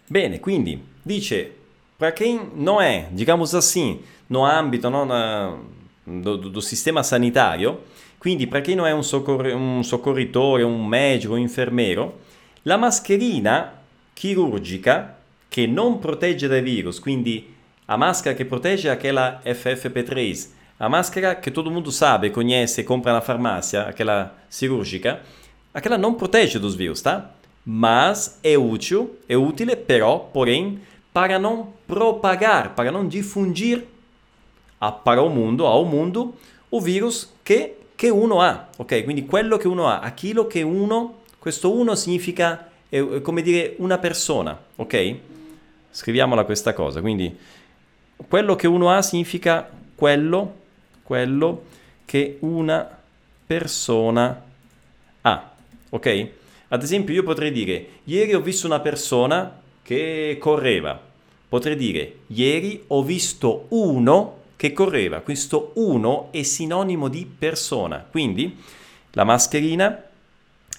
Bene, quindi dice, para quem não é, digamos assim, no âmbito no, na, do, do sistema sanitario, Quindi per chi non è un, soccor- un soccorritore, un medico, un infermiero, la mascherina chirurgica che non protegge dai virus, quindi a maschera che protegge è aquela FFP3, a maschera che tutto il mondo sabe, conhece, compra na farmácia, aquela cirúrgica, aquela non protegge dos virus, tá? Mas é útil, é utile però, porém, para não propagar, para não difundir a, para o mundo, ao mundo, o vírus que che uno ha, ok? Quindi quello che uno ha, Achilo che uno, questo uno significa è, come dire una persona, ok? Scriviamola questa cosa, quindi quello che uno ha significa quello, quello che una persona ha, ok? Ad esempio io potrei dire, ieri ho visto una persona che correva, potrei dire, ieri ho visto uno che correva. Questo uno è sinonimo di persona, quindi la mascherina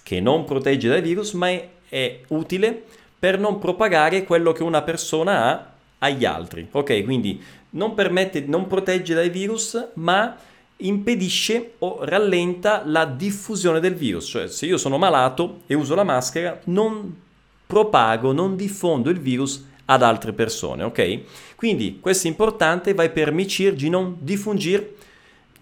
che non protegge dal virus ma è, è utile per non propagare quello che una persona ha agli altri. Ok, quindi non permette, non protegge dai virus, ma impedisce o rallenta la diffusione del virus, cioè se io sono malato e uso la maschera non propago, non diffondo il virus ad altre persone, ok? Quindi questo è importante, vai per micir non diffungir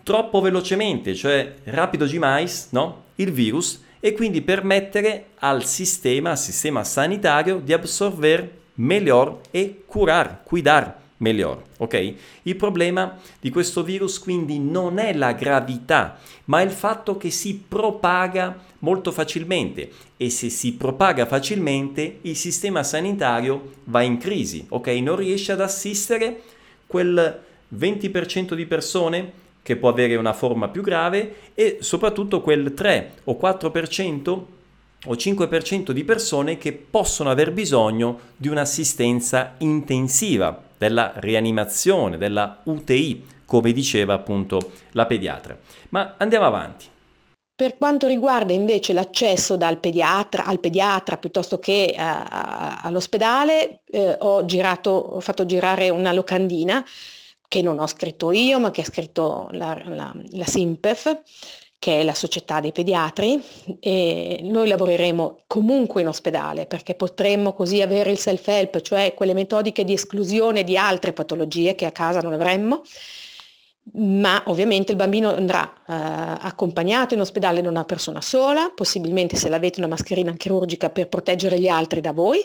troppo velocemente, cioè rapido demais, no? Il virus e quindi permettere al sistema, al sistema sanitario di absorber melhor e curar, cuidar melhor, ok? Il problema di questo virus quindi non è la gravità, ma il fatto che si propaga molto facilmente e se si propaga facilmente il sistema sanitario va in crisi, ok? Non riesce ad assistere quel 20% di persone che può avere una forma più grave e soprattutto quel 3 o 4% o 5% di persone che possono aver bisogno di un'assistenza intensiva, della rianimazione, della UTI, come diceva appunto la pediatra. Ma andiamo avanti. Per quanto riguarda invece l'accesso dal pediatra al pediatra piuttosto che eh, all'ospedale, eh, ho, girato, ho fatto girare una locandina che non ho scritto io, ma che ha scritto la, la, la SIMPEF, che è la società dei pediatri, e noi lavoreremo comunque in ospedale perché potremmo così avere il self-help, cioè quelle metodiche di esclusione di altre patologie che a casa non avremmo, ma ovviamente il bambino andrà eh, accompagnato in ospedale da una persona sola, possibilmente se l'avete una mascherina chirurgica per proteggere gli altri da voi.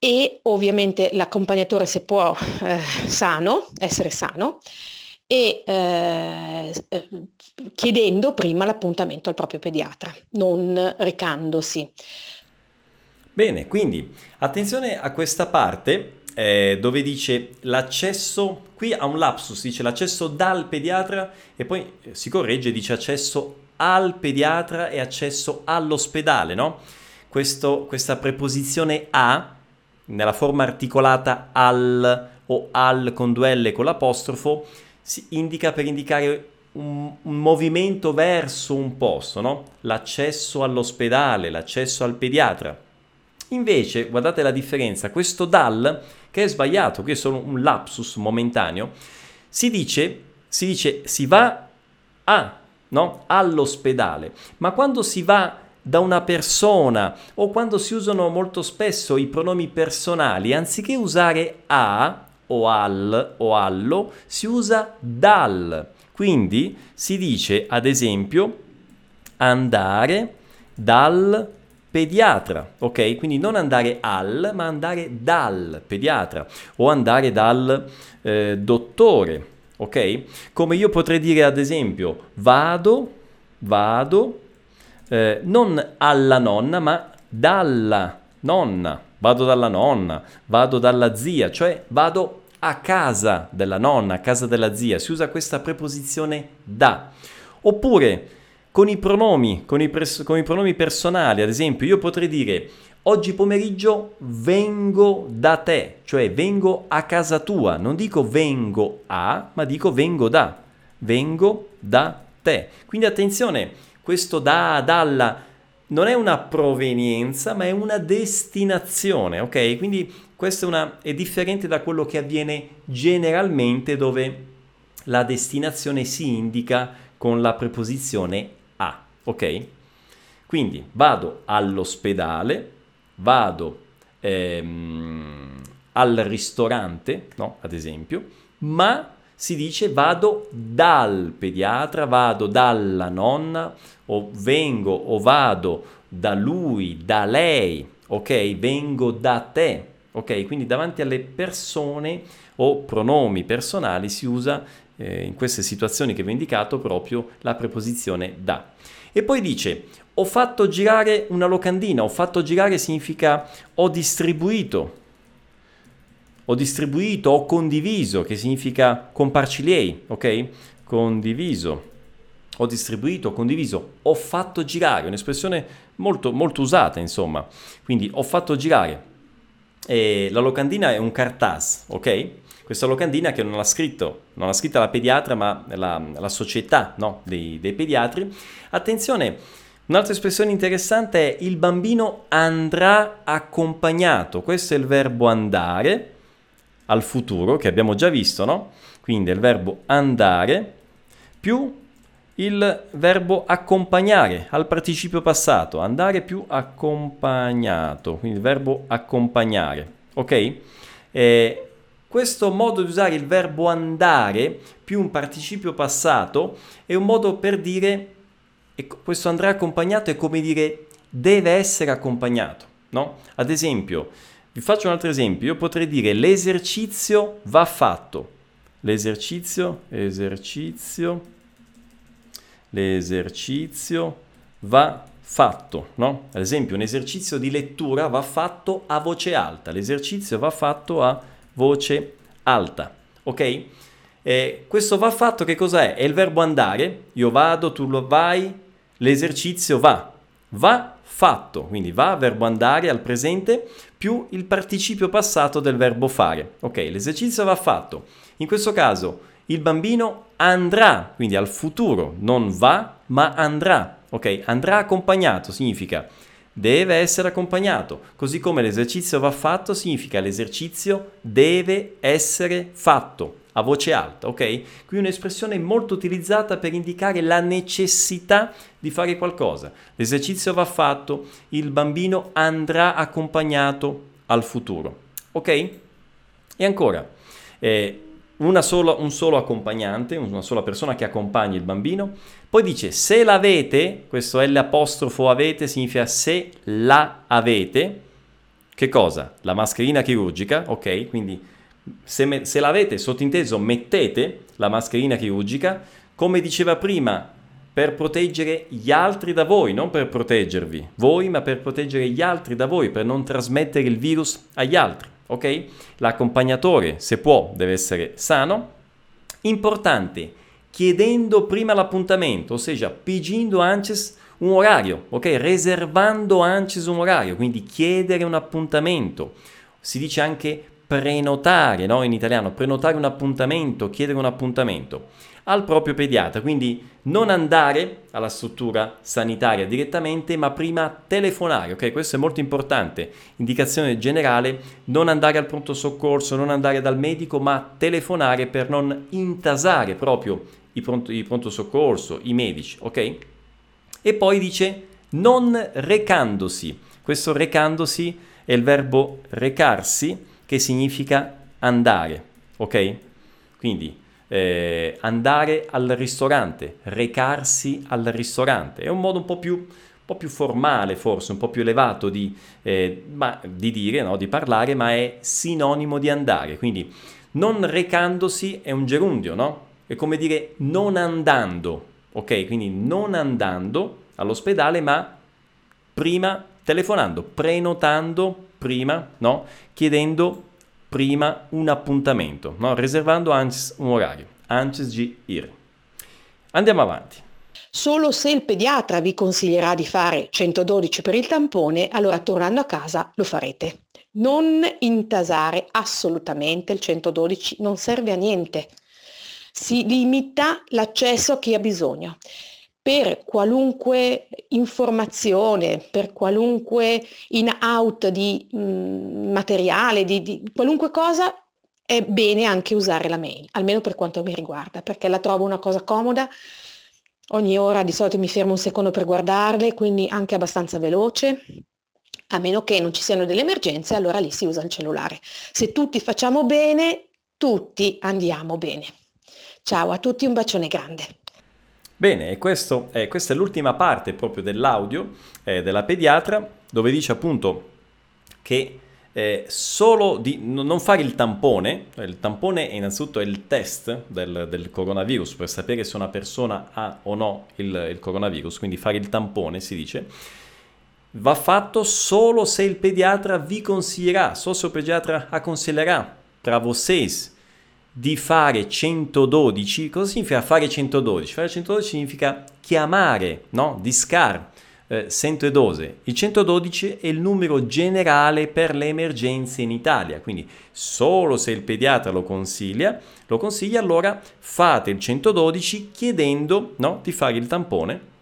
E ovviamente l'accompagnatore se può eh, sano, essere sano e eh, eh, chiedendo prima l'appuntamento al proprio pediatra, non recandosi. Bene, quindi attenzione a questa parte eh, dove dice l'accesso, qui ha un lapsus, dice l'accesso dal pediatra e poi eh, si corregge, dice accesso al pediatra e accesso all'ospedale, no? Questo, questa preposizione a nella forma articolata al o al con due L con l'apostrofo si indica per indicare un, un movimento verso un posto, no? l'accesso all'ospedale, l'accesso al pediatra. Invece, guardate la differenza, questo dal, che è sbagliato, qui è solo un lapsus momentaneo, si dice, si, dice, si va a, no? all'ospedale, ma quando si va da una persona o quando si usano molto spesso i pronomi personali, anziché usare a o al o allo, si usa dal. Quindi si dice ad esempio andare dal pediatra, ok? Quindi non andare al, ma andare dal pediatra o andare dal eh, dottore, ok? Come io potrei dire ad esempio vado, vado eh, non alla nonna, ma dalla nonna. Vado dalla nonna, vado dalla zia, cioè vado a casa della nonna, a casa della zia. Si usa questa preposizione da. Oppure con i pronomi, con i, pres- con i pronomi personali, ad esempio, io potrei dire oggi pomeriggio vengo da te, cioè vengo a casa tua. Non dico vengo a, ma dico vengo da. Vengo da te. Quindi attenzione, questo da, dalla, non è una provenienza, ma è una destinazione, ok? Quindi questo è, una, è differente da quello che avviene generalmente dove la destinazione si indica con la preposizione a, ok? Quindi vado all'ospedale, vado ehm, al ristorante, no? Ad esempio, ma si dice vado dal pediatra, vado dalla nonna o vengo o vado da lui, da lei, ok? Vengo da te, ok? Quindi davanti alle persone o pronomi personali si usa eh, in queste situazioni che vi ho indicato proprio la preposizione da. E poi dice ho fatto girare una locandina, ho fatto girare significa ho distribuito, ho distribuito, ho condiviso, che significa comparciliei, ok? Condiviso. Ho distribuito, ho condiviso, ho fatto girare, un'espressione molto, molto usata, insomma. Quindi ho fatto girare. E la locandina è un cartaz, ok? Questa locandina che non l'ha scritto, non l'ha scritta la pediatra, ma la, la società no? dei, dei pediatri. Attenzione, Un'altra espressione interessante è il bambino andrà accompagnato. Questo è il verbo andare al futuro che abbiamo già visto, no? Quindi il verbo andare più il verbo accompagnare al participio passato, andare più accompagnato, quindi il verbo accompagnare, ok? Eh, questo modo di usare il verbo andare più un participio passato è un modo per dire, questo andrà accompagnato è come dire deve essere accompagnato, no? Ad esempio, vi faccio un altro esempio, io potrei dire l'esercizio va fatto, l'esercizio, esercizio, l'esercizio va fatto, no? Ad esempio un esercizio di lettura va fatto a voce alta, l'esercizio va fatto a voce alta, ok? E questo va fatto che cos'è? È il verbo andare, io vado, tu lo vai, l'esercizio va, va fatto, quindi va, verbo andare al presente, più il participio passato del verbo fare, ok? L'esercizio va fatto. In questo caso il bambino andrà, quindi al futuro, non va, ma andrà. Ok? Andrà accompagnato significa deve essere accompagnato, così come l'esercizio va fatto significa l'esercizio deve essere fatto a voce alta, ok? Qui un'espressione molto utilizzata per indicare la necessità di fare qualcosa. L'esercizio va fatto, il bambino andrà accompagnato al futuro, ok? E ancora, eh, sola, un solo accompagnante, una sola persona che accompagna il bambino. Poi dice se l'avete, questo L avete significa se la avete. Che cosa? La mascherina chirurgica, ok? Quindi se, me, se l'avete sottinteso mettete la mascherina chirurgica, come diceva prima, per proteggere gli altri da voi, non per proteggervi voi, ma per proteggere gli altri da voi, per non trasmettere il virus agli altri ok? L'accompagnatore, se può, deve essere sano. Importante, chiedendo prima l'appuntamento, ossia pedindo antes un orario, ok? Reservando antes un orario, quindi chiedere un appuntamento. Si dice anche prenotare, no? In italiano, prenotare un appuntamento, chiedere un appuntamento al proprio pediatra, quindi non andare alla struttura sanitaria direttamente, ma prima telefonare, ok? Questo è molto importante. Indicazione generale, non andare al pronto soccorso, non andare dal medico, ma telefonare per non intasare proprio i pronto, i pronto soccorso, i medici, ok? E poi dice non recandosi. Questo recandosi è il verbo recarsi che significa andare, ok? Quindi eh, andare al ristorante, recarsi al ristorante. È un modo un po' più, un po più formale, forse, un po' più elevato di, eh, ma, di dire, no? di parlare, ma è sinonimo di andare. Quindi non recandosi è un gerundio, no? È come dire non andando, ok? Quindi non andando all'ospedale, ma prima telefonando, prenotando prima, no? Chiedendo prima un appuntamento, no? reservando antes un orario, antes di ir. Andiamo avanti. Solo se il pediatra vi consiglierà di fare 112 per il tampone, allora tornando a casa lo farete. Non intasare assolutamente il 112, non serve a niente. Si limita l'accesso a chi ha bisogno per qualunque informazione, per qualunque in-out di mh, mm, materiale, di, di qualunque cosa, è bene anche usare la mail, almeno per quanto mi riguarda, perché la trovo una cosa comoda. Ogni ora di solito mi fermo un secondo per guardarle, quindi anche abbastanza veloce. A meno che non ci siano delle emergenze, allora lì si usa il cellulare. Se tutti facciamo bene, tutti andiamo bene. Ciao a tutti, un bacione grande. Bene, e questo, eh, questa è l'ultima parte proprio dell'audio eh, della pediatra, dove dice appunto che eh, solo di non fare il tampone, il tampone innanzitutto è il test del, del, coronavirus per sapere se una persona ha o no il, il coronavirus, quindi fare il tampone si dice, va fatto solo se il pediatra vi consiglierà, solo se il pediatra aconselhará para vocês di fare 112. Cosa significa fare 112? Fare 112 significa chiamare, no? Discar eh, 112. Il 112 è il numero generale per le emergenze in Italia, quindi solo se il pediatra lo consiglia, lo consiglia allora fate il 112 chiedendo no, di fare il tampone.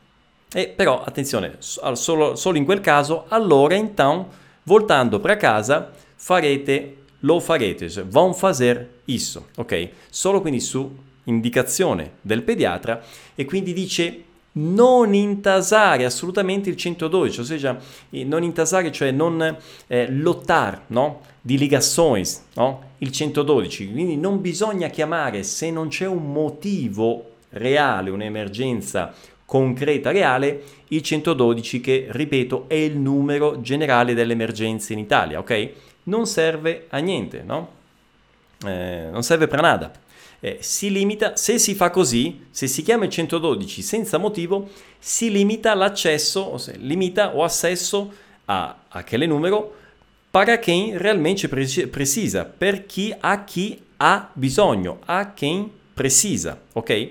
E però attenzione, solo, solo in quel caso, allora então, voltando per casa, farete lo farete, cioè vão fazer isso, ok? Solo quindi su indicazione del pediatra e quindi dice non intasare assolutamente il 112, ossia non intasare, cioè non eh, lottare, no? Di ligações, no? Il 112, quindi non bisogna chiamare se non c'è un motivo reale, un'emergenza concreta, reale, il 112 che, ripeto, è il numero generale delle emergenze in Italia, ok? Non serve a niente, no? Eh, non serve per nada eh, si limita, se si fa così, se si chiama il 112 senza motivo, si limita l'accesso, o se limita o accesso a aquele numero para quem realmente precisa, per chi, a chi ha bisogno, a quem precisa, ok?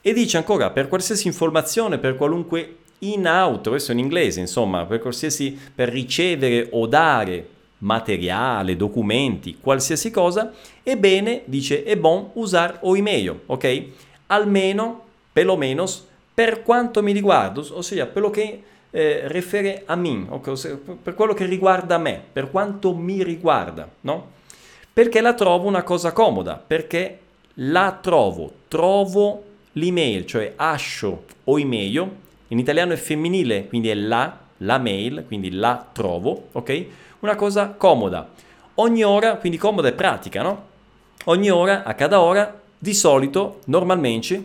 E dice ancora, per qualsiasi informazione, per qualunque in auto, questo in inglese, insomma, per qualsiasi, per ricevere o dare materiale, documenti, qualsiasi cosa, è bene, dice, è buon usare o email, ok? Almeno, pelo menos, per quanto mi riguarda, ossia per lo che eh, refere a me, okay? per quello che riguarda me, per quanto mi riguarda, no? Perché la trovo una cosa comoda, perché la trovo, trovo l'email, cioè ascio o email, in italiano è femminile, quindi è la, la mail, quindi la trovo, ok? una cosa comoda. Ogni ora, quindi comoda e pratica, no? Ogni ora, a cada ora, di solito, normalmente,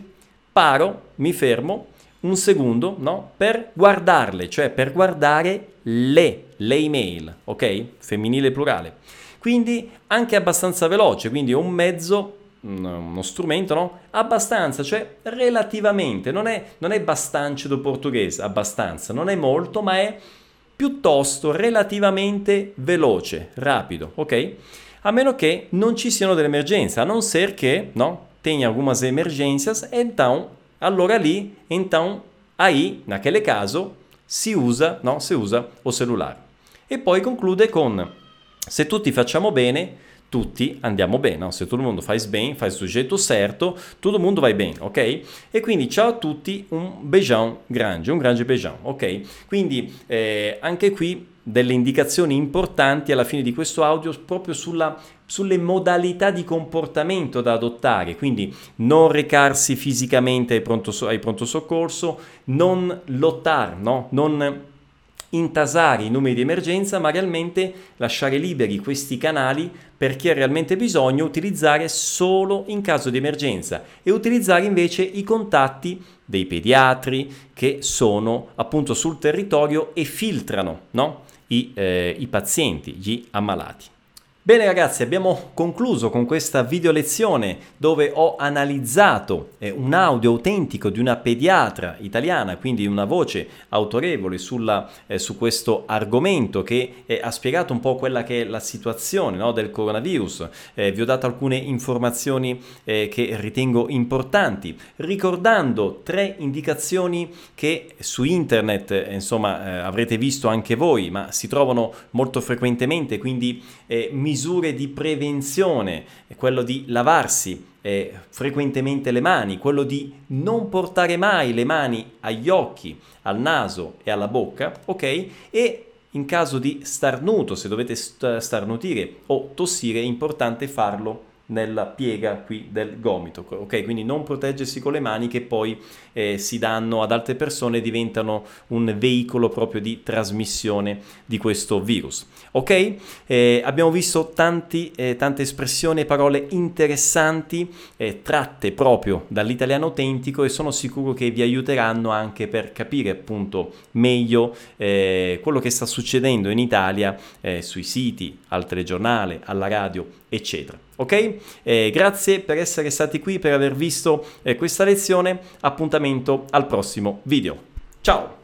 paro, mi fermo un secondo, no? Per guardarle, cioè per guardare le, le email, ok? Femminile plurale. Quindi anche abbastanza veloce, quindi è un mezzo uno strumento, no? Abbastanza, cioè relativamente, non è, non è bastante do portoghese, abbastanza, non è molto, ma è piuttosto relativamente veloce, rapido, ok? A meno che non ci siano delle emergenze, a non ser che, no, tenha algumas emergências, então, allora lì, então, aí, naquele caso, si usa, no, si usa o cellulare. E poi conclude con, se tutti facciamo bene, tutti andiamo bene, no? se tutto il mondo fa bene, fa il soggetto certo, tutto il mondo va bene, ok? E quindi ciao a tutti, un beijão grande, un grande beijão, ok? Quindi eh, anche qui delle indicazioni importanti alla fine di questo audio proprio sulla, sulle modalità di comportamento da adottare, quindi non recarsi fisicamente ai pronto, ai pronto soccorso, non lottare, no? non intasare i numeri di emergenza, ma realmente lasciare liberi questi canali per chi ha realmente bisogno, utilizzare solo in caso di emergenza e utilizzare invece i contatti dei pediatri che sono appunto sul territorio e filtrano no? I, eh, i pazienti, gli ammalati. Bene ragazzi, abbiamo concluso con questa video lezione dove ho analizzato eh, un audio autentico di una pediatra italiana, quindi una voce autorevole sulla, eh, su questo argomento che eh, ha spiegato un po' quella che è la situazione no, del coronavirus. Eh, vi ho dato alcune informazioni eh, che ritengo importanti, ricordando tre indicazioni che su internet, eh, insomma, avrete visto anche voi, ma si trovano molto frequentemente, quindi mi misure di prevenzione, quello di lavarsi eh, frequentemente le mani, quello di non portare mai le mani agli occhi, al naso e alla bocca, ok? E in caso di starnuto, se dovete starnutire o tossire, è importante farlo nella piega qui del gomito, ok? Quindi non proteggersi con le mani che poi eh, si danno ad altre persone e diventano un veicolo proprio di trasmissione di questo virus, ok? Eh, abbiamo visto tanti, eh, tante espressioni e parole interessanti eh, tratte proprio dall'italiano autentico e sono sicuro che vi aiuteranno anche per capire appunto meglio eh, quello che sta succedendo in Italia eh, sui siti, al telegiornale, alla radio, eccetera. Ok? Eh, grazie per essere stati qui, per aver visto eh, questa lezione. Appuntamento al prossimo video. Ciao!